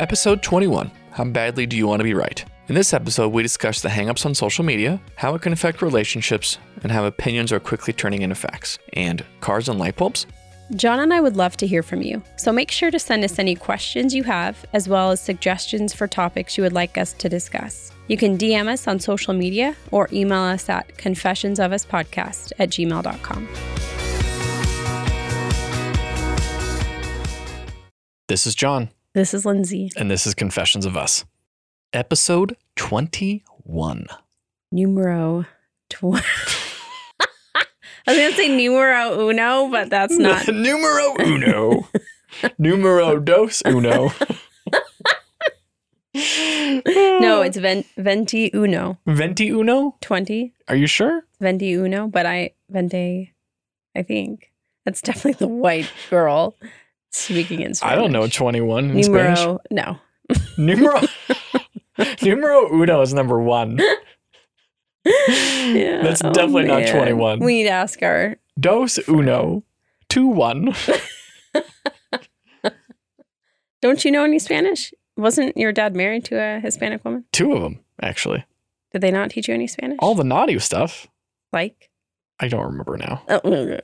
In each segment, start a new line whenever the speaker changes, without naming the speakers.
Episode 21 How Badly Do You Want to Be Right? In this episode, we discuss the hangups on social media, how it can affect relationships, and how opinions are quickly turning into facts. And cars and light bulbs?
John and I would love to hear from you, so make sure to send us any questions you have, as well as suggestions for topics you would like us to discuss. You can DM us on social media or email us at confessionsofuspodcast at gmail.com.
This is John,
This is Lindsay.
and this is Confessions of Us. Episode 21.
Numero tw- I was going to say numero uno, but that's not.
Numero uno. Numero dos uno.
No, it's ven- venti uno.
Venti uno?
20.
Are you sure?
Venti uno, but I, vente, I think. That's definitely the white girl speaking in Spanish.
I don't know 21 in Spanish.
Numero, no.
Numero Numero uno is number one.
Yeah.
That's
Oh,
definitely not 21.
We need to ask our.
Dos uno. Two one.
Don't you know any Spanish? Wasn't your dad married to a Hispanic woman?
Two of them, actually.
Did they not teach you any Spanish?
All the naughty stuff.
like.
I don't remember now.
Oh,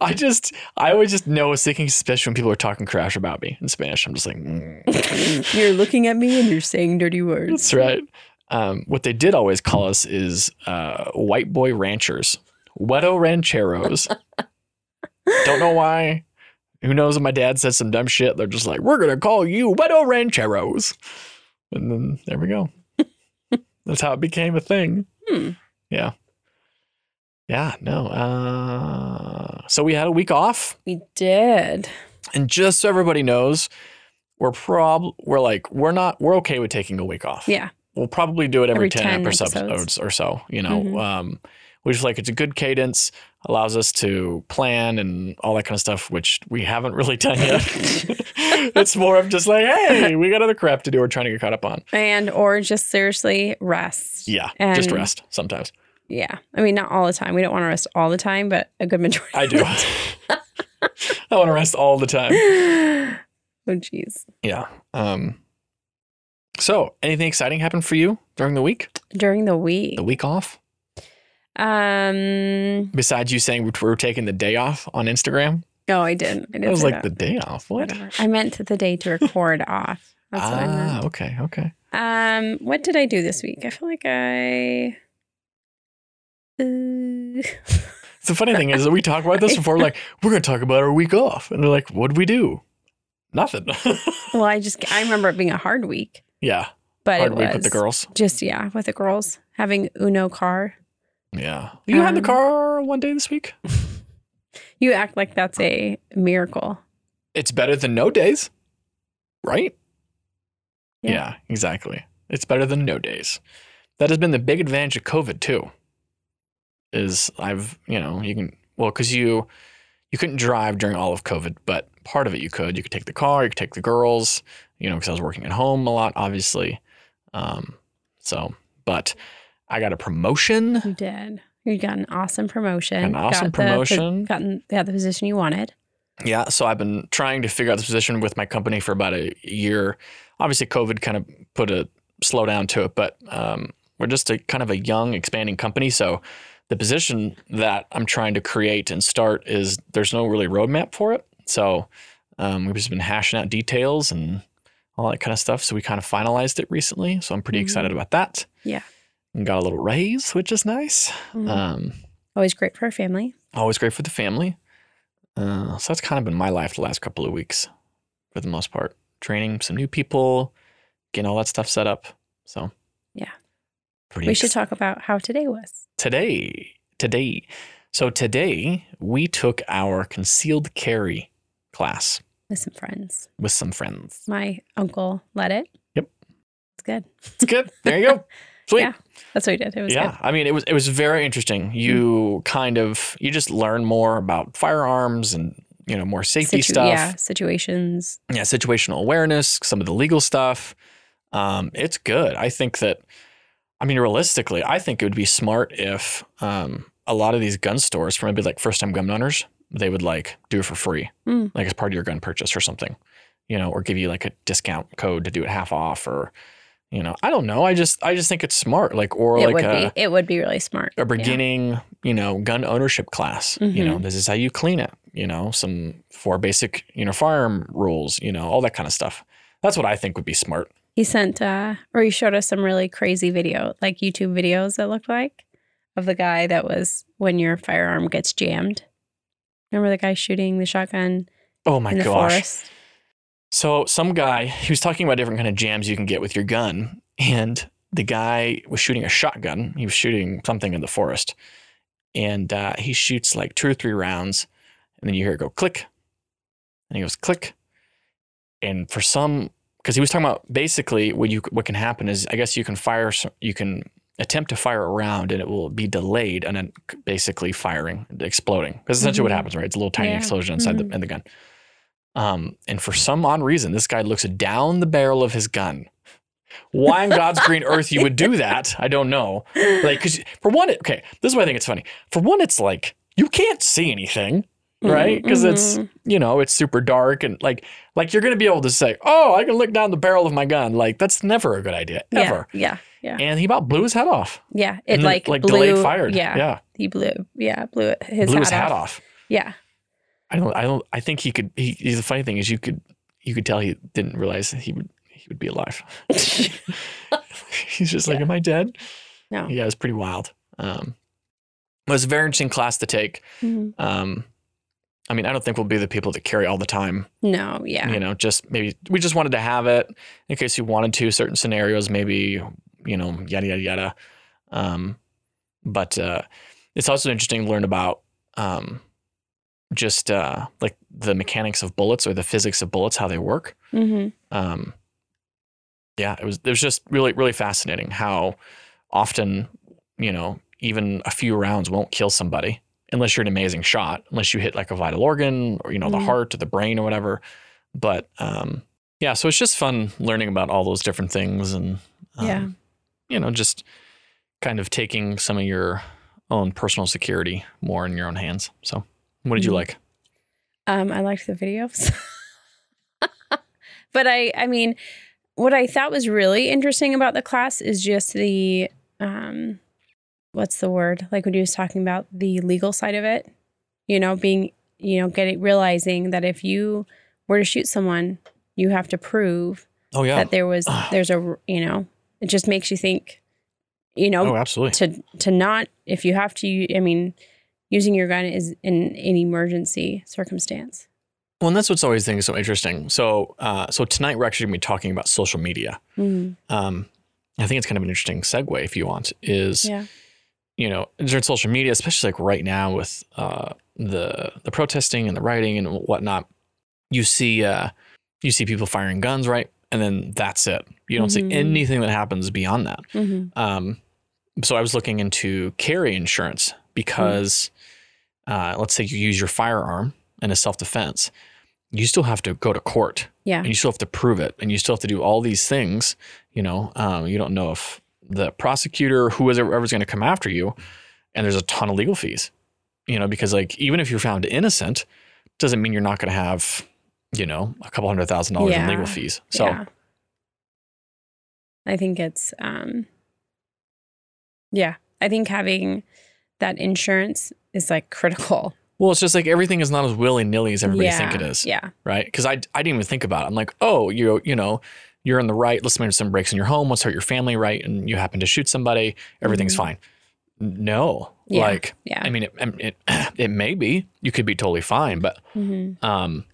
I just, I always just know a sinking suspicion when people are talking crash about me in Spanish. I'm just like, mm.
you're looking at me and you're saying dirty words.
that's right. Um, what they did always call us is uh, white boy ranchers, weto rancheros. don't know why. Who knows if my dad said some dumb shit? They're just like, we're gonna call you weto rancheros, and then there we go. That's how it became a thing.
Hmm.
Yeah. Yeah, no. Uh, so we had a week off,
We did.
and just so everybody knows, we're prob we're like we're not we're okay with taking a week off.
Yeah.
We'll probably do it every,
Every
10,
10
episodes.
episodes.
or so, you know.
Mhm.
Um we just like it's a good cadence, allows us to plan and all that kind of stuff, which we haven't really done yet. it's more of just like, hey, we got other crap to do. We're trying to get caught up on.
And, or just seriously rest.
Yeah, just rest sometimes.
Yeah. I mean, not all the time. We don't want to rest all the time, but a good majority.
I do. I want to rest all the time.
oh, jeez.
Yeah. Um. So, anything exciting happened for you during the week?
During the week.
The week off?
Um.
Besides you saying we're taking the day off on Instagram?
Oh, I didn't. I didn't
It was like
that.
the day off. What?
Whatever. I meant the day to record off. That's what I
ah,
meant.
okay, okay.
Um, what did I do this week? I feel like I. Uh,
The funny thing is that we talk about this before, like, we're going to talk about our week off. And they're like, what did we do? Nothing.
well, I just I remember it being a hard week,
yeah.
but
Hard
it
week
was
with the girls.
just yeah with the girls having Uno car.
Yeah. You had the
Um,
car one day this week?
You act like that's a miracle.
It's better than no days, right?
Yeah.
Yeah. exactly. It's better than no days. That has been the big advantage of COVID too. Is I've you know you can well because you you couldn't drive during all of COVID, but part of it you could. You could take the car, you could take the girls. You know, because I was working at home a lot, obviously. Um, so, but I got a promotion.
You did. You got an awesome promotion.
An awesome
Got the-
promotion.
gotten yeah the position you wanted.
Yeah, so I've been trying to figure out this position with my company for about a year. Obviously, COVID kind of put a slowdown to it, but um, we're just a kind of a young, expanding company. So the position that I'm trying to create and start is there's no really roadmap for it. So um, we've just been hashing out details and all that kind of stuff. So we kind of finalized it recently. So I'm pretty
Mhm.
excited about that.
Yeah.
And got a little raise, which is nice.
Mhm.
Um,
Always great for a family.
always great for the family. Uh, so that's kind of been my life the last couple of weeks, for the most part. Training some new people, getting all that stuff set up. So
Yeah.
pretty.
We
ex-
should talk about how today was.
Today. Today, so today we took our concealed carry class
with some friends.
with some friends.
My uncle led it.
Yep.
It's good.
It's good. There you go. Sweet.
Yeah, That's what we did. It was
yeah,
good.
I mean, it was it was very interesting. You kind of you just learn more about firearms and you know more safety
Situ-
stuff.
Yeah, situations.
yeah, situational awareness, some of the legal stuff. Um, it's good. I think that, I mean, realistically, I think it would be smart if um, a lot of these gun stores, for maybe like first time gun owners, they would like do it for free,
Mm.
like as part of your gun purchase or something. you know, or give you like a discount code to do it half off or, you know, I don't know. I just, I just think it's smart. Like, or
it
like
would
a,
be. It would be really smart.
a beginning, you know, gun ownership class. You
Mm-hmm.
know, this is how you clean it. You know, some four basic, you know, firearm rules. You know, all that kind of stuff. That's what I think would be smart.
He sent, uh, or he showed us some really crazy video, like YouTube videos that looked like of the guy that was when your firearm gets jammed. Remember the guy shooting the shotgun
Oh my
in the
gosh.
forest?
So some guy, he was talking about different kind of jams you can get with your gun, and the guy was shooting a shotgun. He was shooting something in the forest, and uh, he shoots like two or three rounds, and then you hear it go click, and he goes click, and for some, because he was talking about basically what you what can happen is I guess you can fire you can attempt to fire a round and it will be delayed and then basically firing, exploding. Because essentially what
Mhm.
happens, right? It's a little tiny
Yeah.
explosion inside
Mhm.
the in the gun. Um, and for some odd reason, this guy looks down the barrel of his gun. Why on God's green earth you would do that, I don't know. Like, because for one, okay, this is why I think it's funny. For one, it's like you can't see anything, right? Because it's
Mhm.
you know it's super dark and like like you're gonna be able to say, oh, I can look down the barrel of my gun. Like that's never a good idea ever.
Yeah, yeah, yeah,
And he about blew his head off.
yeah. It
And then,
like
like
blew,
delayed fired.
Yeah,
yeah,
he blew. Yeah, blew it. His,
blew
hat,
his hat
off.
off.
Yeah,
I don't. I don't. I think he could. He, the funny thing is, you could. You could tell he didn't realize he would. He would be alive. He's just like,
Yeah.
"Am I dead?"
no.
Yeah, it's pretty wild. Um, it was a very interesting class to take.
Mhm.
Um, I mean, I don't think we'll be the people that carry all the time.
No, yeah,
You know, just maybe we just wanted to have it in case you wanted to. Certain scenarios, maybe you know, yada yada yada. Um, but uh, it's also interesting to learn about um, just uh, like the mechanics of bullets or the physics of bullets, how they work.
hmm
Um, yeah, it was it was just really really fascinating how often you know even a few rounds won't kill somebody unless you're an amazing shot, unless you hit like a vital organ or you know the
Mhm.
heart or the brain or whatever. But um, yeah, so it's just fun learning about all those different things and um,
Yeah.
you know just kind of taking some of your own personal security more in your own hands. So, what did you
Mhm.
like?
Um, I liked the videos. but I I mean, what I thought was really interesting about the class is just the um what's the word? Like when he was talking about the legal side of it. You know, being you know, getting realizing that if you were to shoot someone, you have to prove
Oh yeah.
that there was there's a you know, it just makes you think, you know,
oh, absolutely.
to to not if you have to i mean using your gun is in an emergency circumstance
Well, and that's what's always think is so interesting. So, uh, so tonight we're actually going to be talking about social media.
mm-hmm.
Um, I think it's kind of an interesting segue, if you want, is
yeah
you know during social media, especially like right now with uh, the the protesting and the rioting and whatnot, you see uh, you see people firing guns, right? And then that's it. You don't
Mhm.
see anything that happens beyond that.
mm-hmm.
Um, so I was looking into carry insurance because, uh, let's say you use your firearm in a self defense, you still have to go to court
yeah
and you still have to prove it and you still have to do all these things. You know, um, you don't know if the prosecutor, who is ever's going to come after you, and there's a ton of legal fees. You know, because like even if you're found innocent, doesn't mean you're not going to have, you know, a couple hundred thousand dollars in legal fees. So
yeah i think it's um yeah i think having that insurance is like critical
well, it's just like everything is not as willy nilly as everybody
yeah.
think it is.
yeah
right? Because I, I didn't even think about it. I'm like, oh, you you know, you're in the right. Let's say some breaks in your home. Let's hurt your family, right? And you happen to shoot somebody. Everything's
Mhm.
fine. No,
Yeah.
like
yeah
I mean, it, it it may be. You could be totally fine, but
hmm
um,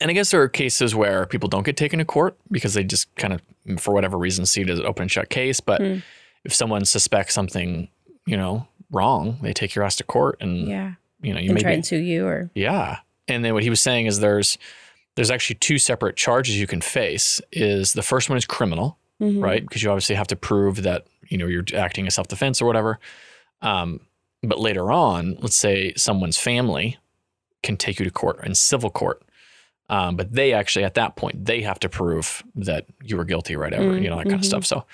and I guess there are cases where people don't get taken to court because they just kind of, for whatever reason, see it as an open and shut case. But
Hmm.
if someone suspects something, you know, wrong, they take your ass to court, and
yeah
you know, you
and
may
try
be
and sue you or
yeah. And then what he was saying is there's there's actually two separate charges you can face. Is the first one is criminal,
Mhm.
right? Because you obviously have to prove that you know you're acting in self defense or whatever. Um, but later on, let's say someone's family can take you to court in civil court. Um, but they actually at that point they have to prove that you were guilty or whatever,
Mm,
you know that kind of
mhm.
stuff. So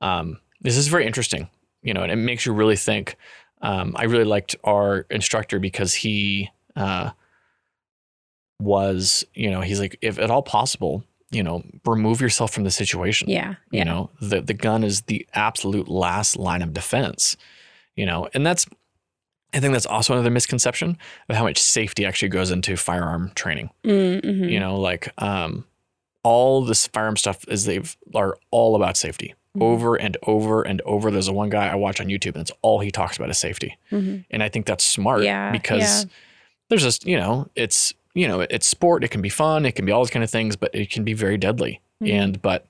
um, this is very interesting, you know, and it makes you really think. Um, I really liked our instructor because he uh, was, you know, he's like, if at all possible, you know, remove yourself from the situation.
Yeah.
You know, the the gun is the absolute last line of defense. You know, and that's I think that's also another misconception of how much safety actually goes into firearm training.
Mm, mhm.
You know, like um all this firearm stuff is they've are all about safety.
Mhm.
Over and over and over. There's a one guy I watch on YouTube and that's all he talks about is safety.
Mhm.
And I think that's smart
Yeah,
because
yeah.
there's just, you know, it's you know, it's sport, it can be fun, it can be all those kind of things, but it can be very deadly.
Mhm.
And but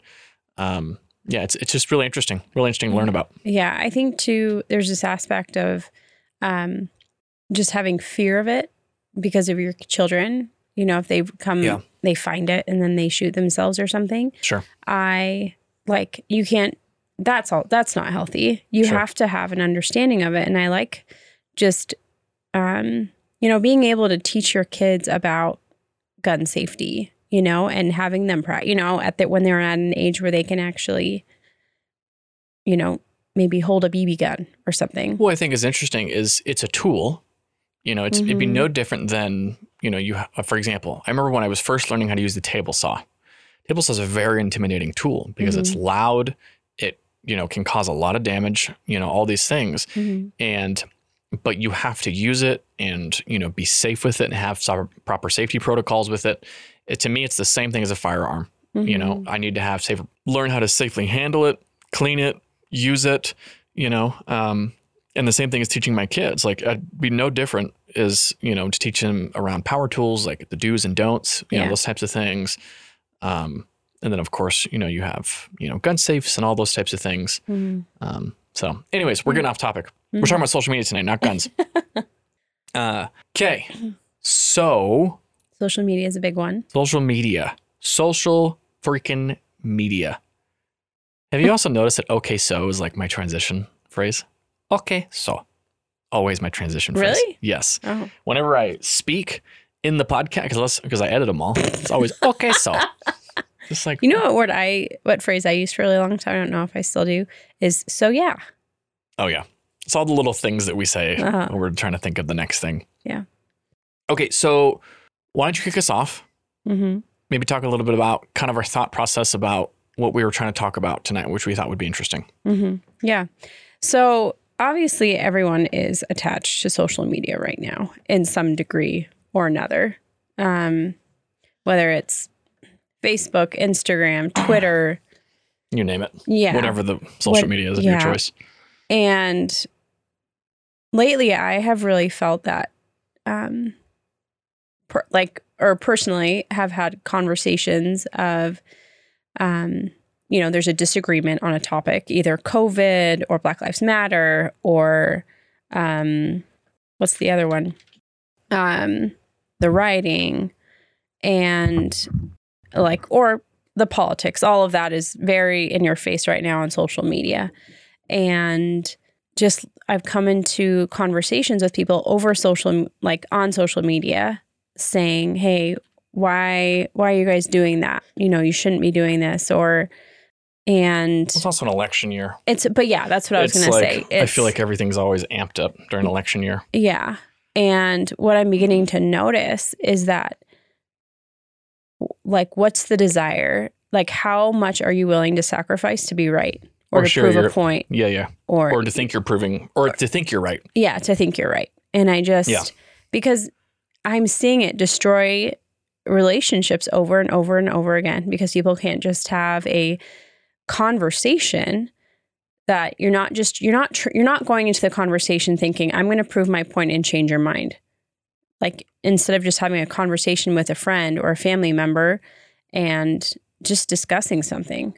um yeah, it's it's just really interesting, really interesting to learn
Mhm.
about.
Yeah, I think too. There's this aspect of um, just having fear of it because of your children. You know, if they come,
Yeah.
they find it and then they shoot themselves or something.
Sure.
I like you can't. That's all. That's not healthy. You
Sure.
have to have an understanding of it. And I like just, um, you know, being able to teach your kids about gun safety. You know, and having them, you know, at that when they're at an age where they can actually, you know, maybe hold a BB gun or something.
What I think is interesting is it's a tool. You know, it's it'd be no different than you know you. ha- For example, I remember when I was first learning how to use the table saw. Table saw is a very intimidating tool because it's
Mm-hmm.
loud. It you know can cause a lot of damage. You know all these things,
Mhm.
and but you have to use it and you know be safe with it and have proper safety protocols with it. it. To me, it's the same thing as a firearm. You know,
Mhm.
I need to have safe, learn how to safely handle it, clean it, use it. You know, um, and the same thing is teaching my kids. Like, I'd be no different is you know to teach them around power tools, like the do's and don'ts. You know,
Yeah.
those types of things. Um, and then of course, you know, you have you know gun safes and all those types of things.
Mhm.
Um, so, anyways, we're getting off topic. We're
Mhm.
talking about social media tonight, not guns. uh, okay, so
Social media is a big one.
social media, social freaking media. Have you also noticed that "okay, so" is like my transition phrase? Okay, so always my transition phrase.
Really?
Yes.
Oh,
Whenever I speak in the podcast, because because I edit them all, it's always okay, so. Just like
you know what word I, what phrase I used for a really long time? I don't know if I still do. Is so yeah.
Oh yeah. It's all the little things that we say
Uh-huh.
when we're trying to think of the next thing.
Yeah.
Okay, so why don't you kick us off?
hmm
Maybe talk a little bit about kind of our thought process about what we were trying to talk about tonight, which we thought would be interesting.
hmm Yeah. So obviously, everyone is attached to social media right now in some degree or another. Um, whether it's Facebook, Instagram, Twitter,
You name it.
yeah,
Whatever the social
What-
media is of
yeah.
your choice.
And lately, I have really felt that, um, per, like, or personally, have had conversations of, um, you know, there's a disagreement on a topic, either COVID or Black Lives Matter or, um, what's the other one? Um, the rioting and like, or the politics. All of that is very in your face right now on social media and just I've come into conversations with people over social like on social media saying, "Hey, why why are you guys doing that? You know, you shouldn't be doing this." Or and
It's also an election year.
it's but yeah, that's what I was
It's
going to
like-
say.
I feel like everything's always amped up during election year.
yeah. And what I'm beginning to notice is that like what's the desire? Like how much are you willing to sacrifice to be right or,
Or
to prove a point
Yeah, yeah.
or
Or to think you're proving, or to think you're right.
yeah to think you're right and i just
Yeah.
because i'm seeing it destroy relationships over and over and over again because people can't just have a conversation that you're not just you're not tr- you're not going into the conversation thinking i'm going to prove my point and change your mind like instead of just having a conversation with a friend or a family member and just discussing something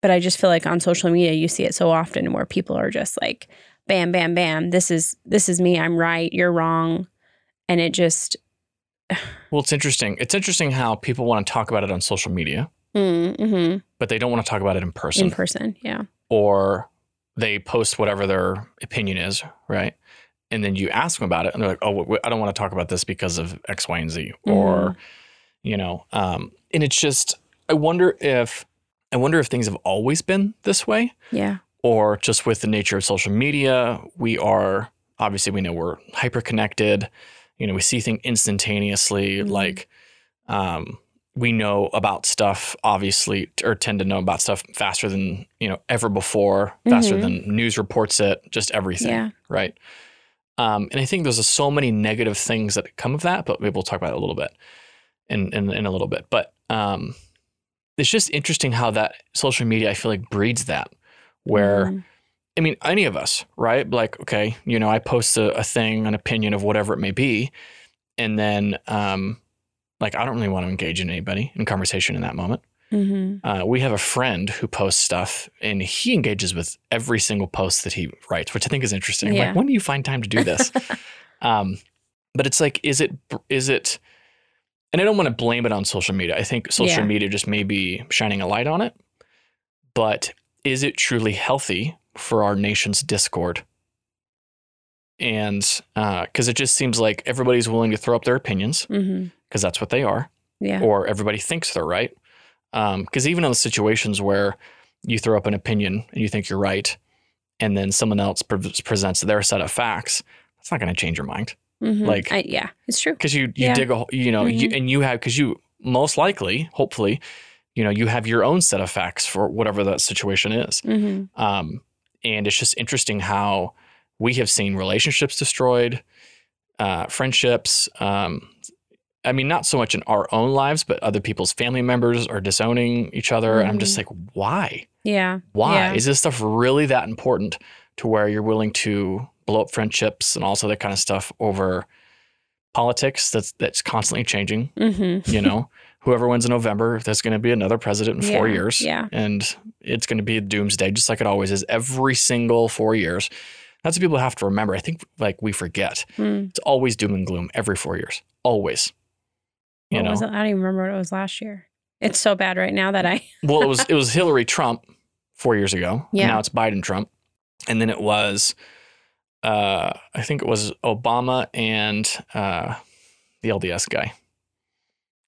but i just feel like on social media you see it so often where people are just like bam bam bam this is this is me i'm right you're wrong and it just
Well, it's interesting. It's interesting how people want to talk about it on social media,
mm-hmm.
but they don't want to talk about it in person.
in person yeah
or they post whatever their opinion is, right? And then you ask them about it, and they're like, "Oh, I don't want to talk about this because of X, Y, and Z," or you know, um, and it's just, I wonder if, I wonder if things have always been this way,
yeah
or just with the nature of social media, we are obviously we know we're hyper connected. You know, we see things instantaneously.
Mhm.
Like, um, we know about stuff obviously or tend to know about stuff faster than you know ever before faster
Mhm.
than news reports it just everything
Yeah.
right um, and i think there's so many negative things that come of that but maybe we'll talk about it a little bit in in, in a little bit but um, it's just interesting how that social media i feel like breeds that where
Mhm.
I mean, any of us, right? Like, okay, you know, I post a, a thing, an opinion of whatever it may be, and then, um, like, I don't really want to engage in anybody in conversation in that moment.
Mhm.
Uh, we have a friend who posts stuff, and he engages with every single post that he writes, which I think is interesting.
Yeah.
Like, when do you find time to do this? um, but it's like, is it, is it? And I don't want to blame it on social media. I think social
Yeah.
media just may be shining a light on it. But is it truly healthy for our nation's discord? And uh, because it just seems like everybody's willing to throw up their opinions
mm-hmm.
because that's what they are,
Yeah.
or everybody thinks they're right. Um, because even in the situations where you throw up an opinion and you think you're right, and then someone else pre- presents their set of facts, that's not going to change your mind
Mhm.
like-
I, yeah, it's true.
because you you
Yeah.
dig a hole- you know you,
Mhm.
and you have because you most likely hopefully you know you have your own set of facts for whatever that situation is
hmm
um, and it's just interesting how we have seen relationships destroyed uh, friendships um, i mean not so much in our own lives but other people's family members are disowning each other and i'm just like why
Yeah.
why
Yeah.
is this stuff really that important to where you're willing to blow up friendships and also that kind of stuff over politics that's that's constantly changing
hmm
you know whoever wins in november there's going to be another president in four
Yeah,
years
yeah.
and it's going to be a doomsday just like it always is every single four years that's what people have to remember i think like we forget
Mm.
it's always doom and gloom every four years always you
What
know
was it? I don't even remember what it was last year. It's so bad right now that I.
well it was it was hillary trump four years ago
Yeah.
now it's biden trump and then it was uh i think it was obama and uh the lds guy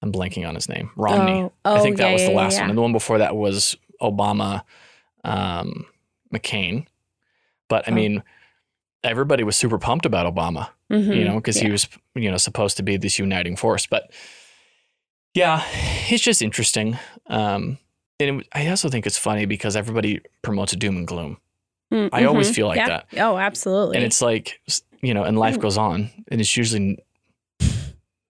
i'm blanking on his name romney
Oh, oh
I think that
yeah,
was the last
yeah.
one. And the one before that was Obama, um, McCain. But I
Oh.
mean, everybody was super pumped about Obama,
Mhm.
you know, because he was, you know, supposed to be this uniting force. But yeah, it's just interesting. Um, and it, I also think it's funny because everybody promotes doom and gloom.
Mm,
I always
mhm.
feel like
Yeah.
that.
Oh, absolutely.
And it's like, you know, and life
Mm.
goes on. And it's usually,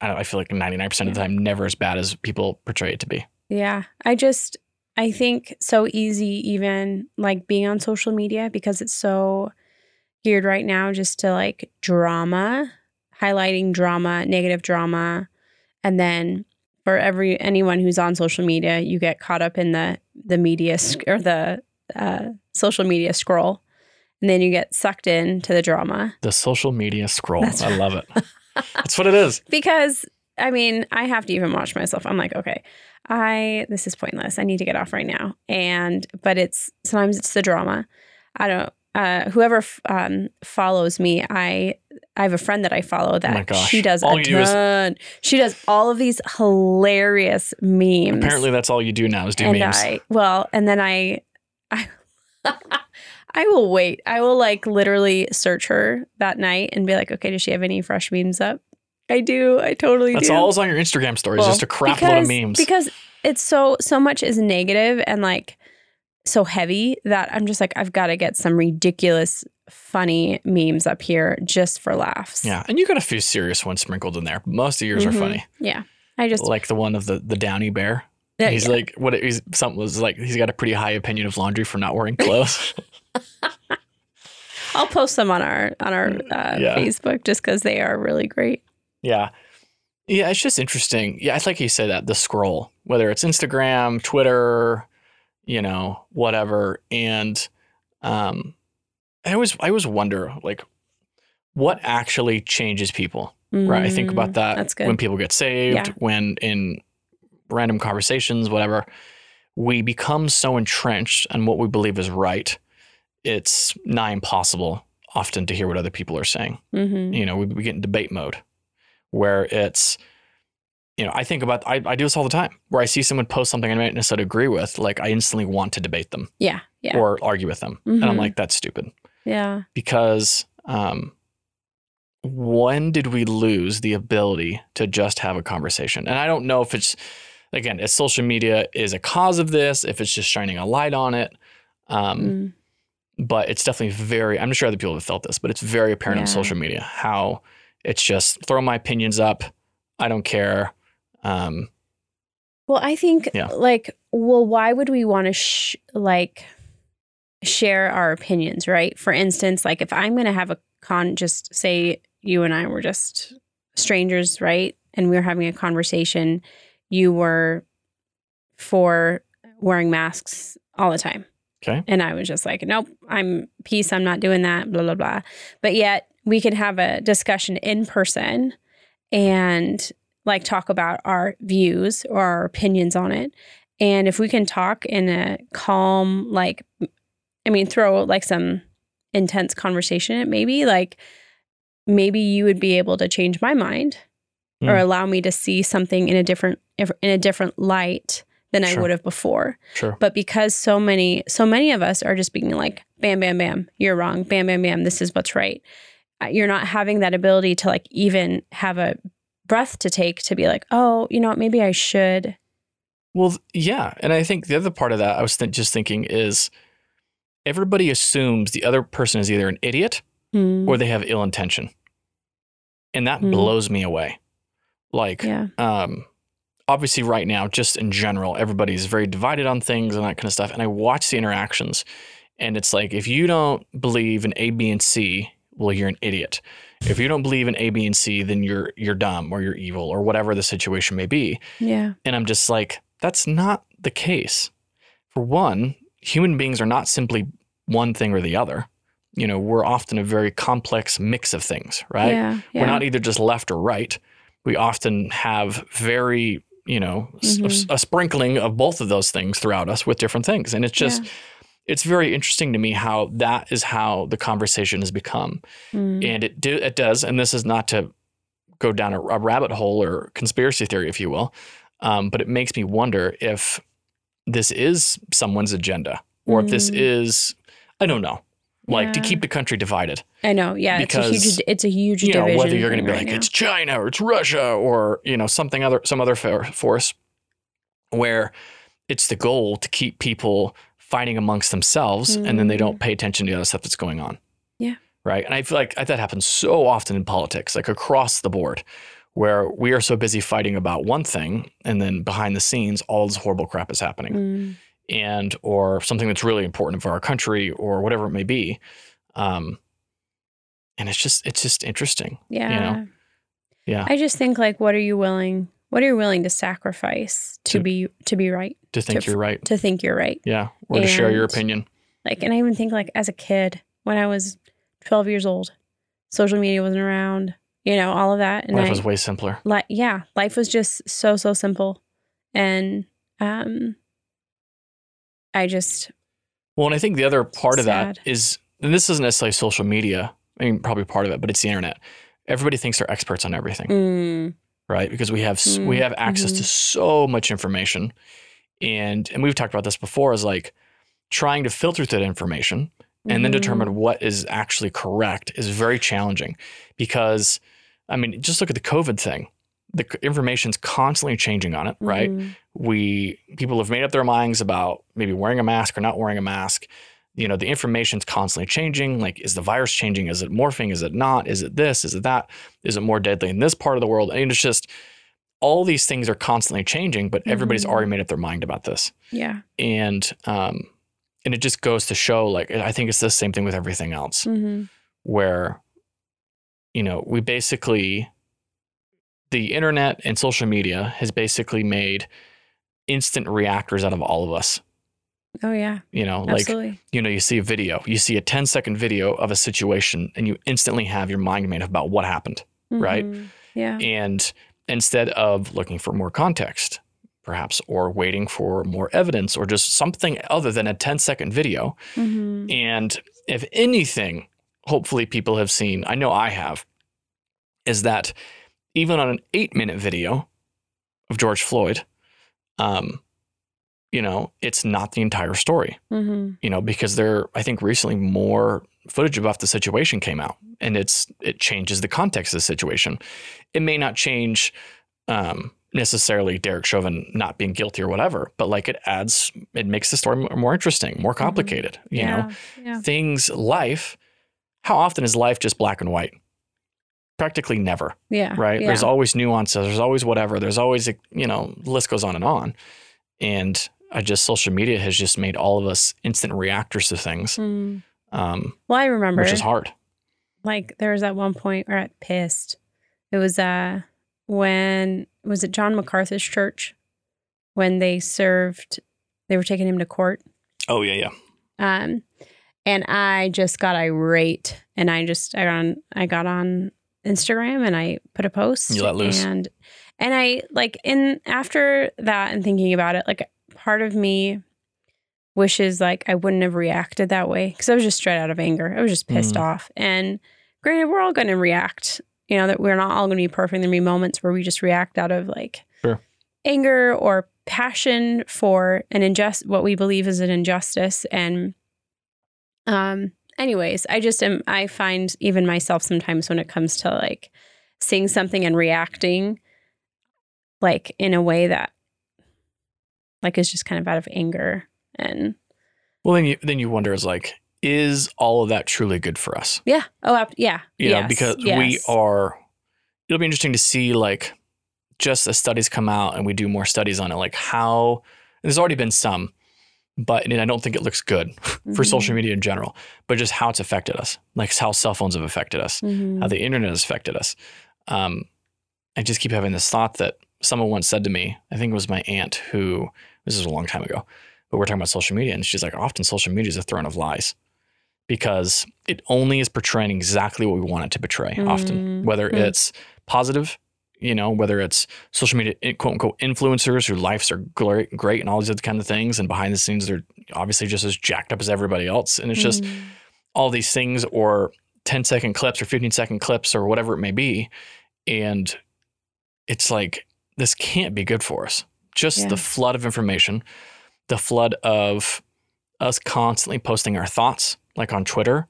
I don't I feel like 99% of the time, never as bad as people portray it to be.
Yeah. I just, I think so easy, even like being on social media because it's so geared right now just to like drama, highlighting drama, negative drama. And then for every anyone who's on social media, you get caught up in the the media sc- or the uh, social media scroll, and then you get sucked into the drama.
The social media scroll.
That's
I love it. That's what it is.
because I mean, I have to even watch myself. I'm like, okay, I this is pointless. I need to get off right now. And but it's sometimes it's the drama. I don't. Uh, whoever f- um, follows me, I I have a friend that I follow that
Oh
she does
All
a
do is-
ton. she does all of these hilarious memes.
Apparently, that's all you do now is do
and
memes.
I well, and then I I I will wait. I will like literally search her that night and be like, okay, does she have any fresh memes up? I do. I totally
that's
do.
all is on your Instagram stories,
Well,
just a crap load of memes.
Because it's so so much is negative and like so heavy that I'm just like, I've got to get some ridiculous, funny memes up here just for laughs.
yeah, and you got a few serious ones sprinkled in there. Most of yours
Mhm.
are funny,
Yeah. I just
like the one of the the Downy bear.
Yeah,
he's
yeah.
like, what? He's something was like, he's got a pretty high opinion of laundry for not wearing clothes.
I'll post them on our on our uh,
Mm, Yeah.
Facebook just because they are really great.
yeah, yeah, it's just interesting. Yeah, I like you say that the scroll, whether it's Instagram, Twitter, you know, whatever, and um, I always I always wonder like what actually changes people. Right. I think
Mm,
about that
That's good.
when people get saved,
Yeah.
when in random conversations, whatever, we become so entrenched in what we believe is right. It's nigh impossible often to hear what other people are saying.
hmm
You know, we, we get in debate mode where it's, you know, I think about, I, I do this all the time where I see someone post something I might not necessarily agree with, like I instantly want to debate them
Yeah. Yeah.
or argue with them. And I'm
Mhm.
like, that's stupid
yeah.
because um, when did we lose the ability to just have a conversation? And I don't know if it's again, if social media is a cause of this, if it's just shining a light on it. Um,
Mm.
but it's definitely very i'm not sure other people have felt this but it's very apparent on social media how it's just throw my opinions up i don't care um
Well, I think
Yeah.
like, well, why would we want to sh- like share our opinions, right? For instance, like if I'm going to have a con, just say you and I were just strangers, right? And we were having a conversation. You were for wearing masks all the time.
okay
And I was just like, nope, I'm peace. I'm not doing that, blah, blah, blah. But yet we could have a discussion in person and like talk about our views or our opinions on it. And if we can talk in a calm, like, I mean, throw like some intense conversation at maybe, like, maybe you would be able to change my mind or
Mm.
allow me to see something in a different in a different light than I would have before.
Sure.
But because so many so many of us are just being like bam bam bam you're wrong bam bam bam this is what's right. Uh, you're not having that ability to like even have a breath to take to be like oh you know what maybe i should.
Well yeah and i think the other part of that i was th- just thinking is everybody assumes the other person is either an idiot
Mm,
or they have ill intention. And that
Mm.
blows me away like
yeah
um, obviously right now, just in general, everybody's very divided on things and that kind of stuff. And I watch the interactions, and it's like if you don't believe in A, B, and C, well, you're an idiot. If you don't believe in A, B, and C, then you're you're dumb or you're evil or whatever the situation may be.
yeah
And I'm just like, that's not the case. For one, human beings are not simply one thing or the other. You know, we're often a very complex mix of things, right?
yeah yeah
We're not either just left or right. We often have very, you know, s-
Mhm.
a, sprinkling of both of those things throughout us with different things. And it's just,
Yeah.
it's very interesting to me how that is how the conversation has become.
Mm,
And it, do, it does, and this is not to go down a, a rabbit hole or conspiracy theory, if you will, um, but it makes me wonder if this is someone's agenda or if this
Mm.
is, I don't know, like to keep the country divided
i know yeah it's a
because,
huge it's a huge
you know
division
whether you're going to be
right
like
now.
it's China or it's Russia or you know something other some other force where it's the goal to keep people fighting amongst themselves and then they don't pay attention to the other stuff that's going on.
Mm. Yeah.
Right. And I feel like that happens so often in politics, like across the board, where we are so busy fighting about one thing and then behind the scenes all this horrible crap is happening
Mm,
and or something that's really important for our country or whatever it may be. Um, and it's just it's just interesting.
yeah You know?
Yeah.
i just think like what are you willing what are you willing to sacrifice to,
To-
be to be right
To think
To-
you're right.
to think you're right
Yeah. Or to share your opinion.
Like, and I even think like as a kid, when I was 12 years old, social media wasn't around, you know, all of that. And
Life
I,
was way simpler.
like, yeah, life was just so, so simple. And, um, I just,
Well, and I think the other part of that is, and this isn't necessarily social media. I mean, probably part of it, but it's the internet. Everybody thinks they're experts on everything,
mm,
right? Because we have s we
Mm,
have access to so much information, and and we've talked about this before. Is like trying to filter through that information and then
mhm,
determine what is actually correct is very challenging because I mean, just look at the COVID thing. The information's constantly changing on it, right?
mhm,
we people have made up their minds about maybe wearing a mask or not wearing a mask. You know, the information's constantly changing. Like, is the virus changing? Is it morphing? Is it not? Is it this? Is it that? Is it more deadly in this part of the world? And it's just all these things are constantly changing, but everybody's
Mhm.
already made up their mind about this.
Yeah.
And um, and it just goes to show, like, I think it's the same thing with everything else,
hmm
where you know we basically the internet and social media has basically made instant reactors out of all of us
Oh, yeah.
you know like you know you see a video you see a 10 second video of a situation and you instantly have your mind made up about what happened right?
Mhm. Yeah.
and instead of looking for more context perhaps or waiting for more evidence or just something other than a 10 second video
hmm
and if anything, hopefully people have seen, I know I have, is that even on an eight minute video of George Floyd, um, you know, it's not the entire story,
hmm
you know, because there, I think recently more footage about the situation came out, and it's it changes the context of the situation. It may not change um, necessarily Derek Chauvin not being guilty or whatever, but like it adds, it makes the story more interesting, more complicated. Mm-hmm. You know,
yeah.
things, life. How often is life just black and white? Practically never.
Yeah.
Right.
Yeah.
There's always nuances. There's always whatever. There's always you know, list goes on and on. And I just social media has just made all of us instant reactors to things.
Mm.
Um,
Well, I remember
which is hard.
like there was at one point where I pissed. It was uh when was it John MacArthur's church when they served they were taking him to court.
Oh yeah, yeah.
Um and I just got irate and I just I got on I got on Instagram and I put a post
You let loose.
and and I like in after that and thinking about it like part of me wishes like I wouldn't have reacted that way because I was just straight out of anger. I was just pissed
Mm.
off. And granted, we're all going to react. You know that we're not all going to be perfect. There'll be moments where we just react out of like
Sure.
anger or passion for an injust what we believe is an injustice. And um, anyways, I just am. I find even myself sometimes when it comes to like seeing something and reacting, like in a way that like is just kind of out of anger and
Well, then you then you wonder is like, is all of that truly good for us?
yeah oh yeah
You know,
Yes,
because we are. It'll be interesting to see like, just as studies come out and we do more studies on it, like how there's already been some, but and I don't think it looks good for
Mhm.
social media in general, but just how it's affected us, like how cell phones have affected us,
Mhm.
how the internet has affected us. Um, I just keep having this thought that someone once said to me, I think it was my aunt who, this is a long time ago, but we're talking about social media. And she's like, often social media is a throne of lies because it only is portraying exactly what we want it to portray often,
Mm.
whether
Mm.
it's positive, you know, whether it's social media, eh, quote unquote, influencers whose lives are great, great and all these other kind of things. And behind the scenes, they're obviously just as jacked up as everybody else. And it's just,
Mhm.
all these things or 10 second clips or 15 second clips or whatever it may be. And it's like, this can't be good for us. Just
Yeah.
the flood of information, the flood of us constantly posting our thoughts, like on Twitter,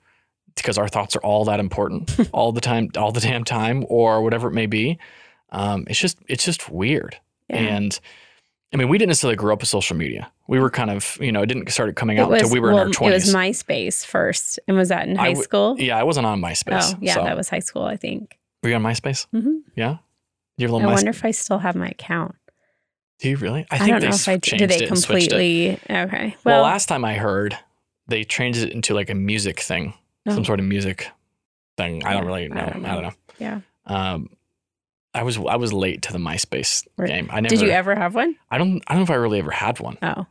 because our thoughts are all that important all the time, all the damn time, or whatever it may be. Um, it's just, it's just weird.
Yeah.
And I mean, we didn't necessarily grow up with social media. We were kind of, you know, it didn't start coming out
was,
until we were
well,
in our 20s.
It was MySpace first. And was that in high
w-
school?
Yeah, I wasn't on MySpace.
Oh, yeah,
so.
that was high school, I think.
Were you on MySpace?
Mm-hmm.
Yeah. You have a
I
little MySpace.
wonder if I still have my account.
Do you really? I
I, don't
they
know if I did. They
it and switched it.
completely. Okay.
Well,
Well,
last time I heard, they changed it into like a music thing,
Oh.
some sort of music thing. I don't really know. I
don't
don't
know.
know.
Yeah.
Um, I was I was late to the MySpace
Right.
game. I never.
did you ever have one?
I don't. I don't know if I really ever had one.
Oh.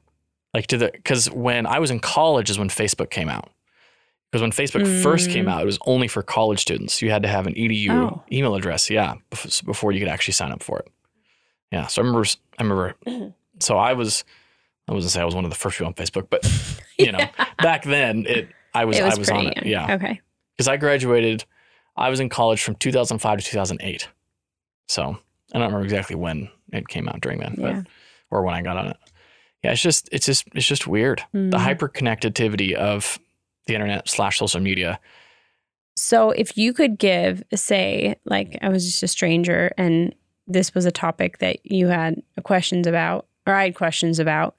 Like to the because when I was in college is when Facebook came out. Because when Facebook first came
Mm.
out, it was only for college students. You had to have an edu
Oh.
email address, yeah, before you could actually sign up for it. Yeah, so I remember. I remember. so I was. I wasn't say I was one of the first people on Facebook, but you know, back then it. I was.
it was
I was on it.
young.
Yeah,
Okay.
because I graduated. I was in college from 2005 to 2008. So I don't remember exactly when it came out during then,
Yeah.
but or when I got on it. Yeah, it's just it's just it's just weird. The
Mm.
hyper connectivity of the internet slash social media.
So if you could give, say, like I was just a stranger and this was a topic that you had questions about, or I had questions about,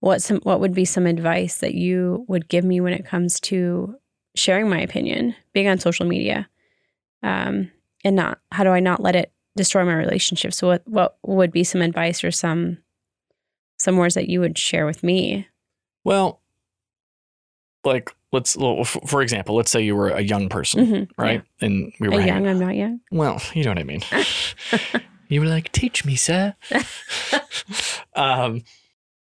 what some what would be some advice that you would give me when it comes to sharing my opinion, being on social media, um, and not how do I not let it destroy my relationship? So what what would be some advice or some some words that you would share with me?
Well, like let's for example, let's say you were a young person,
Mhm,
right? And we were
young, I'm not young.
Well, you know what I mean. you were like, "Teach me, sir." um,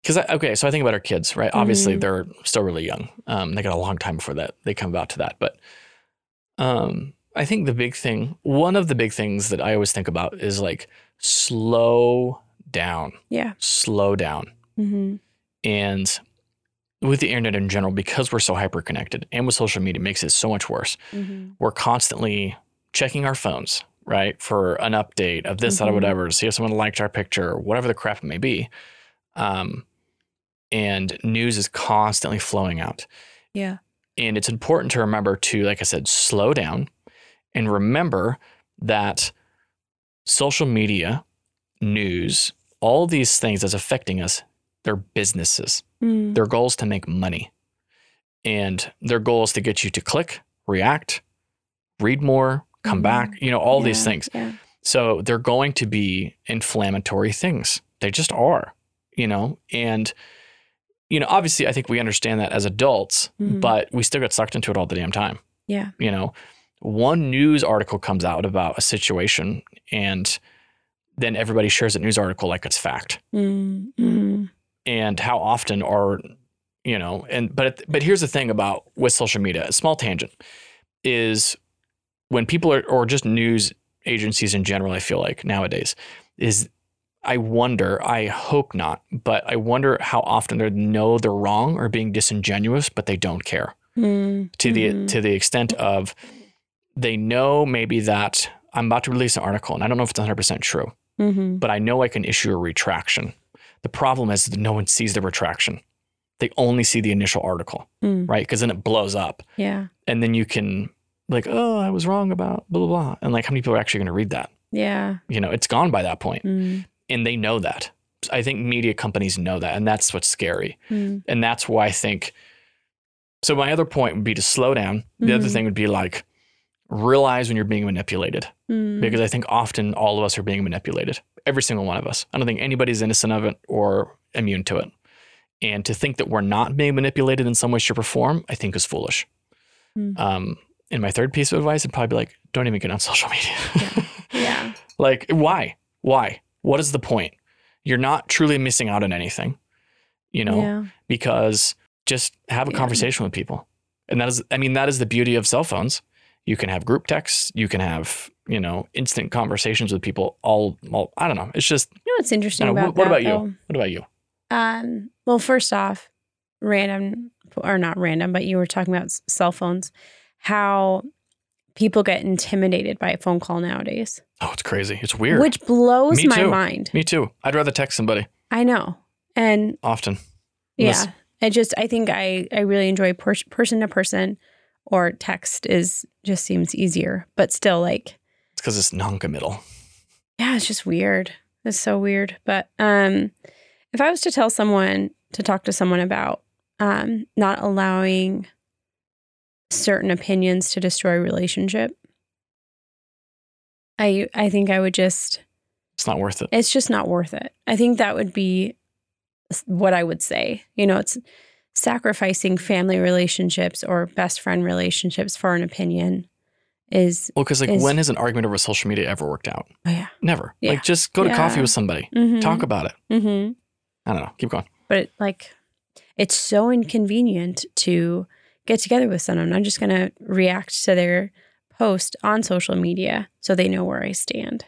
because okay, so I think about our kids, right? Obviously,
Mhm.
they're still really young. Um, they got a long time before that they come about to that, but um, I think the big thing, one of the big things that I always think about is like slow down,
Yeah.
slow down,
Mm-hmm.
and with the internet in general, because we're so hyper connected, and with social media, it makes it so much worse
hmm
we're constantly checking our phones, right, for an update of this, that, or
Mhm.
whatever, to see if someone liked our picture or whatever the crap it may be. Um, and news is constantly flowing out.
Yeah.
And it's important to remember to, like I said, slow down and remember that social media, news, all these things that's affecting us, they're businesses.
Mm.
Their goal is to make money. And their goal is to get you to click, react, read more, come
Mhm.
back, you know, all these things.
Yeah.
So they're going to be inflammatory things. They just are, you know, and you know, obviously I think we understand that as adults,
Mhm.
but we still get sucked into it all the damn time.
Yeah.
You know, one news article comes out about a situation and then everybody shares that news article like it's fact.
Mm. Mm.
And how often are, you know, and but but here's the thing about with social media, a small tangent is when people are or just news agencies in general, I feel like nowadays is I wonder, I hope not, but I wonder how often they know they're wrong or being disingenuous, but they don't care
Mm.
to the to the extent of they know maybe that I'm about to release an article and I don't know if it's 100% true,
Mhm.
but I know I can issue a retraction. The problem is that no one sees the retraction. They only see the initial article,
Mm.
right? Because then it blows up.
Yeah.
And then you can like, oh, I was wrong about blah blah blah. And like how many people are actually going to read that?
Yeah.
You know, it's gone by that point.
Mm.
And they know that. I think media companies know that, and that's what's scary.
Mm.
And that's why I think. So my other point would be to slow down. The other
Mhm.
thing would be like realize when you're being manipulated,
Mm.
because I think often all of us are being manipulated. Every single one of us. I don't think anybody's innocent of it or immune to it. And to think that we're not being manipulated in some way, shape, or form, I think is foolish.
Mm.
Um, and my third piece of advice would probably be like, don't even get on social media.
Yeah.
Like, why? Why? What is the point? You're not truly missing out on anything, you know,
Yeah.
because just have a
Yeah.
conversation with people. And that is, I mean, that is the beauty of cell phones. You can have group texts, you can have, you know, instant conversations with people all, all I don't know. It's just,
You know what's interesting
know,
about
what, what
that,
about
though?
you? What about you?
Um, well, first off, random or not random, but you were talking about cell phones, how people get intimidated by a phone call nowadays,
Oh, it's crazy. It's weird.
which blows
Me
my
too.
mind.
Me too. I'd rather text somebody
I know. And
often.
yeah,
Listen.
I just, I think I, I really enjoy per- person to person or text is just seems easier, but still like,
It's because it's non-committal.
yeah, it's just weird. It's so weird. But um, if I was to tell someone to talk to someone about um, not allowing certain opinions to destroy relationship, I I think I would just
It's not worth it.
it's just not worth it. I think that would be what I would say. You know, it's sacrificing family relationships or best friend relationships for an opinion is
Well, because like,
is-
when has an argument over social media ever worked out?
oh yeah.
Never.
Yeah.
Like, just go to coffee with somebody,
Mm-hmm.
talk about it.
Mm-hmm.
I don't know. Keep going.
but it, like it's so inconvenient to get together with someone. I'm just gonna react to their post on social media so they know where I stand.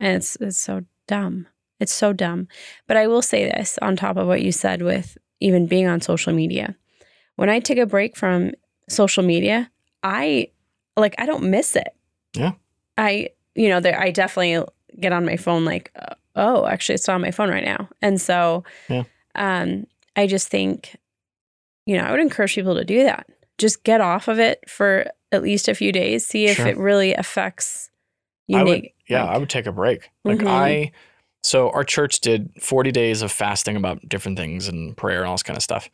And it's it's so dumb. It's so dumb. But I will say this on top of what you said with even being on social media. When I take a break from social media, I like I don't miss it.
Yeah.
I you know there I definitely get on my phone like uh, oh actually it's on my phone right now. And so
Yeah.
um I just think you know I would encourage people to do that. Just get off of it for at least a few days, see if
Sure.
it really affects you.
I would, yeah,
like-
I would take a break. Like
Mhm.
I, so our church did 40 days of fasting about different things and prayer and all this kind of stuff.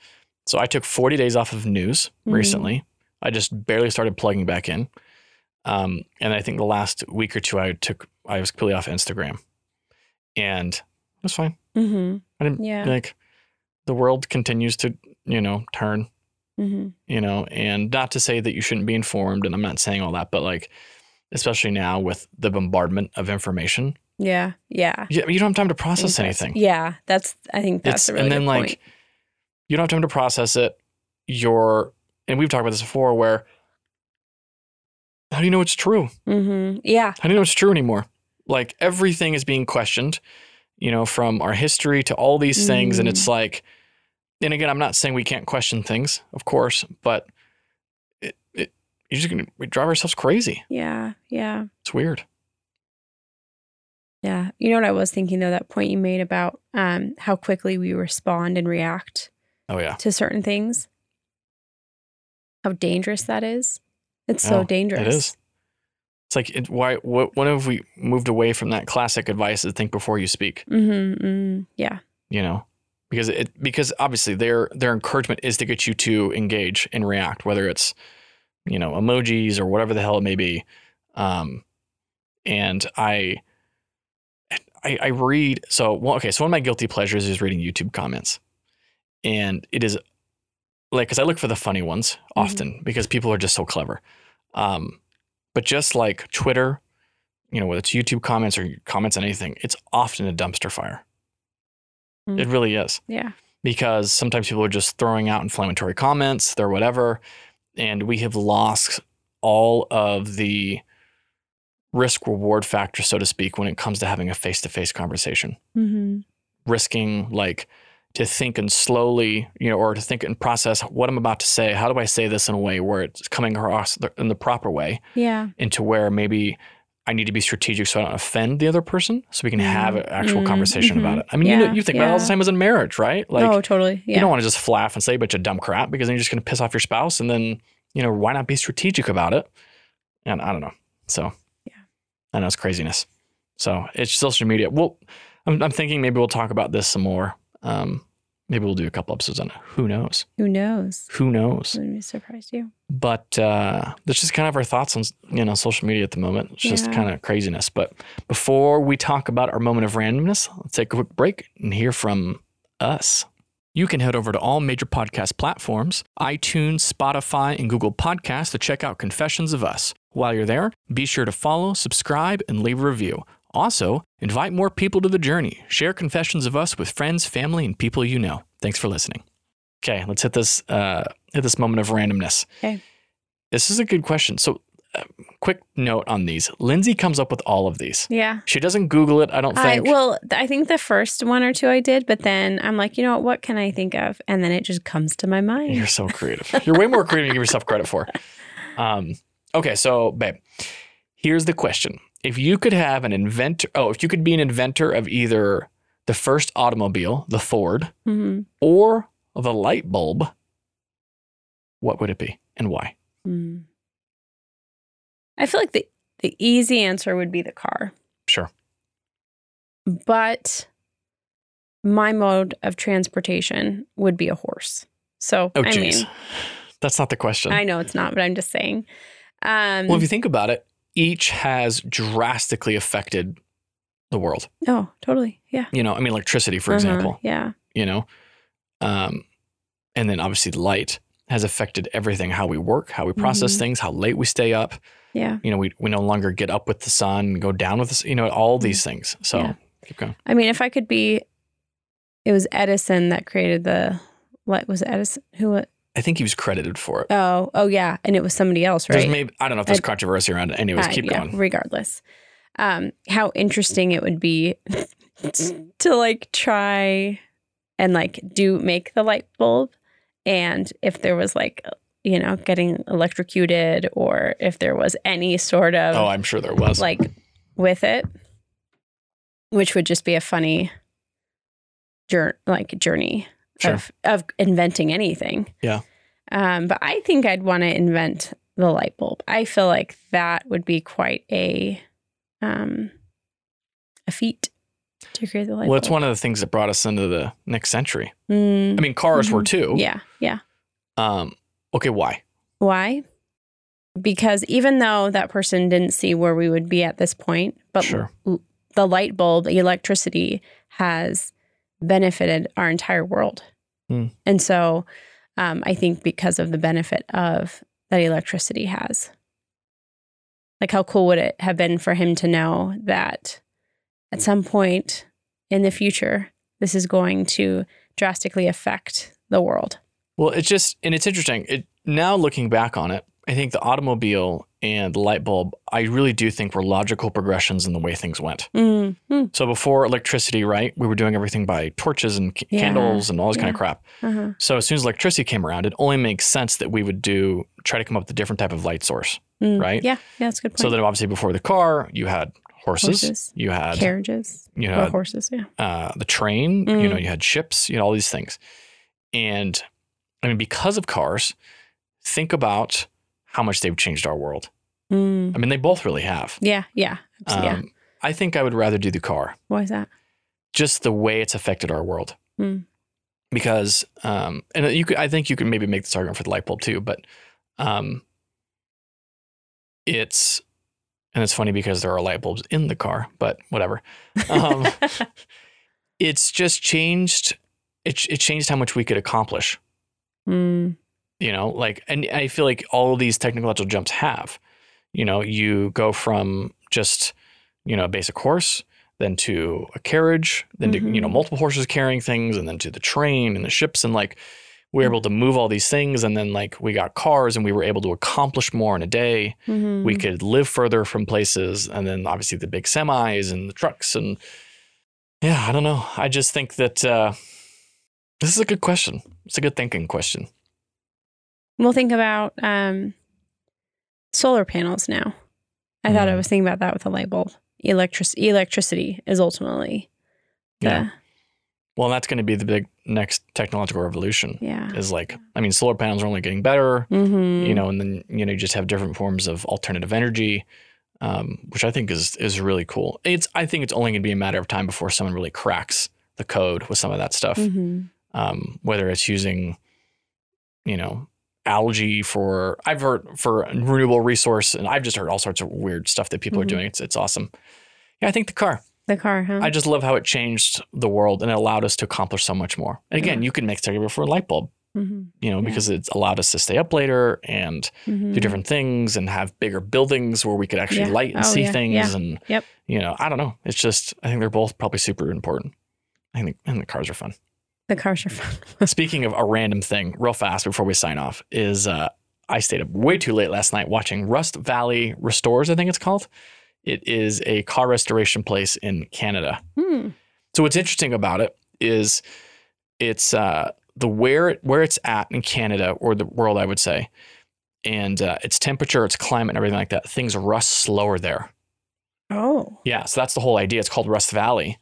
So I took 40 days off of news
Mhm.
recently. I just barely started plugging back in. Um, and I think the last week or two, I took, I was completely off Instagram and it was fine.
Mhm.
I didn't
Yeah.
like the world continues to, you know, turn,
Mhm.
you know, and not to say that you shouldn't be informed. And I'm not saying all that, but like, especially now with the bombardment of information,
Yeah. Yeah.
you, you don't have time to process anything.
Yeah, that's. I think that's
it's
a really
and then like
point.
you don't have time to process it. You're and we've talked about this before where how do you know it's true?
hmm Yeah,
How do you know it's true anymore? Like everything is being questioned, you know, from our history to all these things. And
Mm.
it's like, and again, I'm not saying we can't question things, of course, but it, it you're just gonna we drive ourselves crazy.
yeah, yeah,
It's weird.
Yeah. You know what I was thinking though? That point you made about um, how quickly we respond and react
Oh yeah.
to certain things. how dangerous that is. It's so
Oh,
dangerous.
It is. It's like it, why? What, when have we moved away from that classic advice to think before you speak?
Mm-hmm, mm, yeah.
You know, because it because obviously their their encouragement is to get you to engage and react, whether it's you know emojis or whatever the hell it may be. Um, and I, I, I read so well. Okay, so one of my guilty pleasures is reading YouTube comments, and it is like because I look for the funny ones often because people are just so clever. Um, but just like Twitter, you know, whether it's YouTube comments or comments on anything, it's often a dumpster fire.
Mm.
It really is
Yeah.
because sometimes people are just throwing out inflammatory comments, they're whatever, and we have lost all of the risk reward factor, so to speak, when it comes to having a face to face conversation.
Mm-hmm.
Risking like to think and slowly, you know, or to think and process what I'm about to say. How do I say this in a way where it's coming across the, in the proper way,
Yeah.
into where maybe I need to be strategic so I don't offend the other person, so we can have an actual
Mm,
conversation about
mhm.
it. I mean, you know, you think about it all the
yeah.
time as in marriage, right? Like,
oh, totally. Yeah.
you don't want to just flaff and say a bunch of dumb crap because then you're just going to piss off your spouse. And then, you know, why not be strategic about it? And I don't know. So,
Yeah.
I know it's craziness. So it's social media. Well, I'm, I'm thinking maybe we'll talk about this some more. Um, maybe we'll do a couple episodes on it. Who knows?
Who knows?
Who knows?
Wouldn't be surprised you.
But uh, that's just kind of our thoughts on you know social media at the moment. It's just kind of craziness. But before we talk about our moment of randomness, let's take a quick break and hear from us. You can head over to all major podcast platforms, iTunes, Spotify, and Google Podcasts to check out Confessions of Us. While you're there, be sure to follow, subscribe, and leave a review. Also, invite more people to the journey. Share Confessions of Us with friends, family, and people you know. Thanks for listening. Okay, let's hit this uh, hit this moment of randomness.
Okay.
This is a good question. So, quick note on these. Lindsay comes up with all of these.
Yeah.
She doesn't Google it. I don't
I,
think.
well, I think the first one or two I did, but then I'm like, you know what? What can I think of? And then it just comes to my mind.
You're so creative. You're way more creative than you give yourself credit for. Um, okay, so babe, here's the question: If you could have an inventor, oh, if you could be an inventor of either the first automobile, the Ford,
hmm
or the light bulb, what would it be and why?
Mm. I feel like the the easy answer would be the car,
Sure.
but my mode of transportation would be a horse. So
Oh,
I
geez.
mean,
That's not the question.
I know it's not, but I'm just saying. Um,
well, if you think about it, each has drastically affected the world.
oh, totally. Yeah.
You know, I mean, electricity, for
Uh-huh,
example.
Yeah.
you know um, and then obviously light has affected everything how we work how we process
Mhm.
things how late we stay up
Yeah.
you know we, we no longer get up with the sun go down with the you know all these things so.
Yeah.
keep going
I mean, if I could be, it was Edison that created the. What was it Edison? Who? wa-
i think he was credited for it
Oh, oh yeah, and it was somebody else,
There's
right?
maybe i don't know if there's controversy around it anyways
Uh,
keep
yeah,
going
Regardless, um, how interesting it would be to like try and like do make the light bulb, and if there was like you know getting electrocuted or if there was any sort of
oh i'm sure there was
like with it, which would just be a funny jour- like journey
Sure.
of of inventing anything.
Yeah.
Um, but I think I'd want to invent the light bulb. I feel like that would be quite a um a feat to create the light bulb.
well
bulb.
it's one of the things that brought us into the next century
Mm,
i mean cars were
Mhm.
too
yeah, yeah.
um okay why
Why? Because even though that person didn't see where we would be at this point, but
Sure.
l- the light bulb, the electricity has benefited our entire world.
Hmm.
And so um, I think because of the benefit of that electricity has. Like, how cool would it have been for him to know that at some point in the future, this is going to drastically affect the world?
Well it's just and it's interesting it now looking back on it i think the automobile and the light bulb i really do think were logical progressions in the way things went
Mm, mm,
So before electricity, right, we were doing everything by torches and c-
Yeah,
candles and all this kind of crap.
uh-huh.
So as soon as electricity came around, it only makes sense that we would do try to come up with a different type of light source.
Mm,
Right?
Yeah, yeah, that's a good point.
So then obviously before the car, you had horses,
Horses.
you had
carriages
you had
horses. Yeah.
uh, the train, you
Mm.
know, you had ships, you know, all these things. And I mean, because of cars, think about how much they've changed our world.
Mm.
I mean, they both really have.
Yeah, yeah, abs- yeah.
Um, I think I would rather do the car,
Why is that?
just the way it's affected our world.
Hmm.
Because, um, and you could, I think you could maybe make this argument for the light bulb too, but um, it's, and it's funny because there are light bulbs in the car, but whatever. Um, it's just changed. It, it changed how much we could accomplish.
Mm.
you know like and i feel like all these technological jumps have you know you go from just you know a basic horse then to a carriage then to you know
Mhm.
multiple horses carrying things and then to the train and the ships and like we were able to move all these things and then like we got cars and we were able to accomplish more in a day
Mhm.
we could live further from places and then obviously the big semis and the trucks and yeah i don't know i just think that uh this is a good question it's a good thinking question
We'll think about um, solar panels now. I thought I
Mm.
was thinking about that with a light bulb. Electric electricity is ultimately the
Yeah. Well, that's going to be the big next technological revolution.
yeah.
Is like, I mean, solar panels are only getting better,
Mm-hmm.
you know, and then you know you just have different forms of alternative energy, um, which I think is is really cool. It's I think it's only going to be a matter of time before someone really cracks the code with some of that stuff.
hmm
Um, whether it's using, you know, algae for I've heard for renewable resource, and I've just heard all sorts of weird stuff that people are
Mhm.
doing. It's it's awesome. Yeah, I think the car.
The car, huh?
I just love how it changed the world and it allowed us to accomplish so much more. And again,
Yeah.
you can make argument for a light bulb,
mm-hmm.
you know,
Yeah.
because it's allowed us to stay up later and
Mm-hmm.
do different things and have bigger buildings where we could actually
Yeah.
light and
Oh,
see things. And,
Yep.
you know, I don't know. It's just, I think they're both probably super important. I think, and the cars are fun.
The cars are fun.
Speaking of a random thing, real fast before we sign off, is uh, I stayed up way too late last night watching Rust Valley Restores, I think it's called. It is a car restoration place in Canada.
Hmm.
So what's interesting about it is it's uh, the where it, where it's at in Canada or the world, I would say, and uh, its temperature, its climate, and everything like that. Things rust slower there.
Oh.
Yeah, so that's the whole idea. It's called Rust Valley,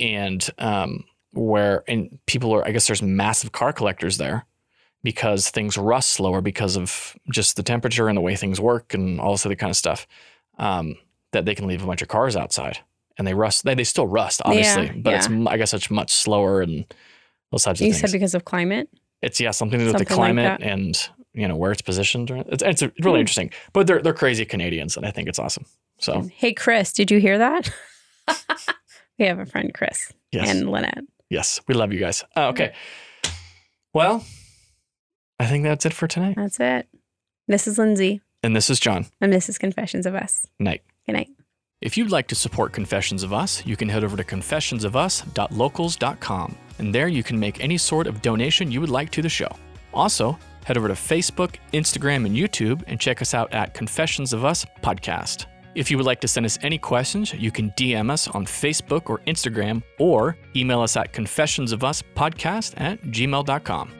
and um, where and people are. I guess there's massive car collectors there because things rust slower because of just the temperature and the way things work and all this other kind of stuff. Um, that they can leave a bunch of cars outside and they rust. They, they still rust, obviously,
Yeah,
but it's I guess it's much slower and those types of
You
things.
You said because of climate?
it's yeah something to do with the
Something like
climate and you know where it's positioned. It's it's really
Hmm.
interesting, but they're they're crazy Canadians and I think it's awesome. So
Hey, Chris, did you hear that? we have a friend, Chris,
yes,
and Lynette.
Yes, we love you guys. Uh, okay, well, I think that's it for tonight.
That's it. This is Lindsay,
And this is John.
and this is Confessions of Us.
Night.
Good night.
If you'd like to support Confessions of Us, you can head over to confessionsofus.locals.com, and there you can make any sort of donation you would like to the show. Also, head over to Facebook, Instagram, and YouTube and check us out at Confessions of Us Podcast. If you would like to send us any questions, you can DM us on Facebook or Instagram or email us at confessionsofuspodcast at gmail.com.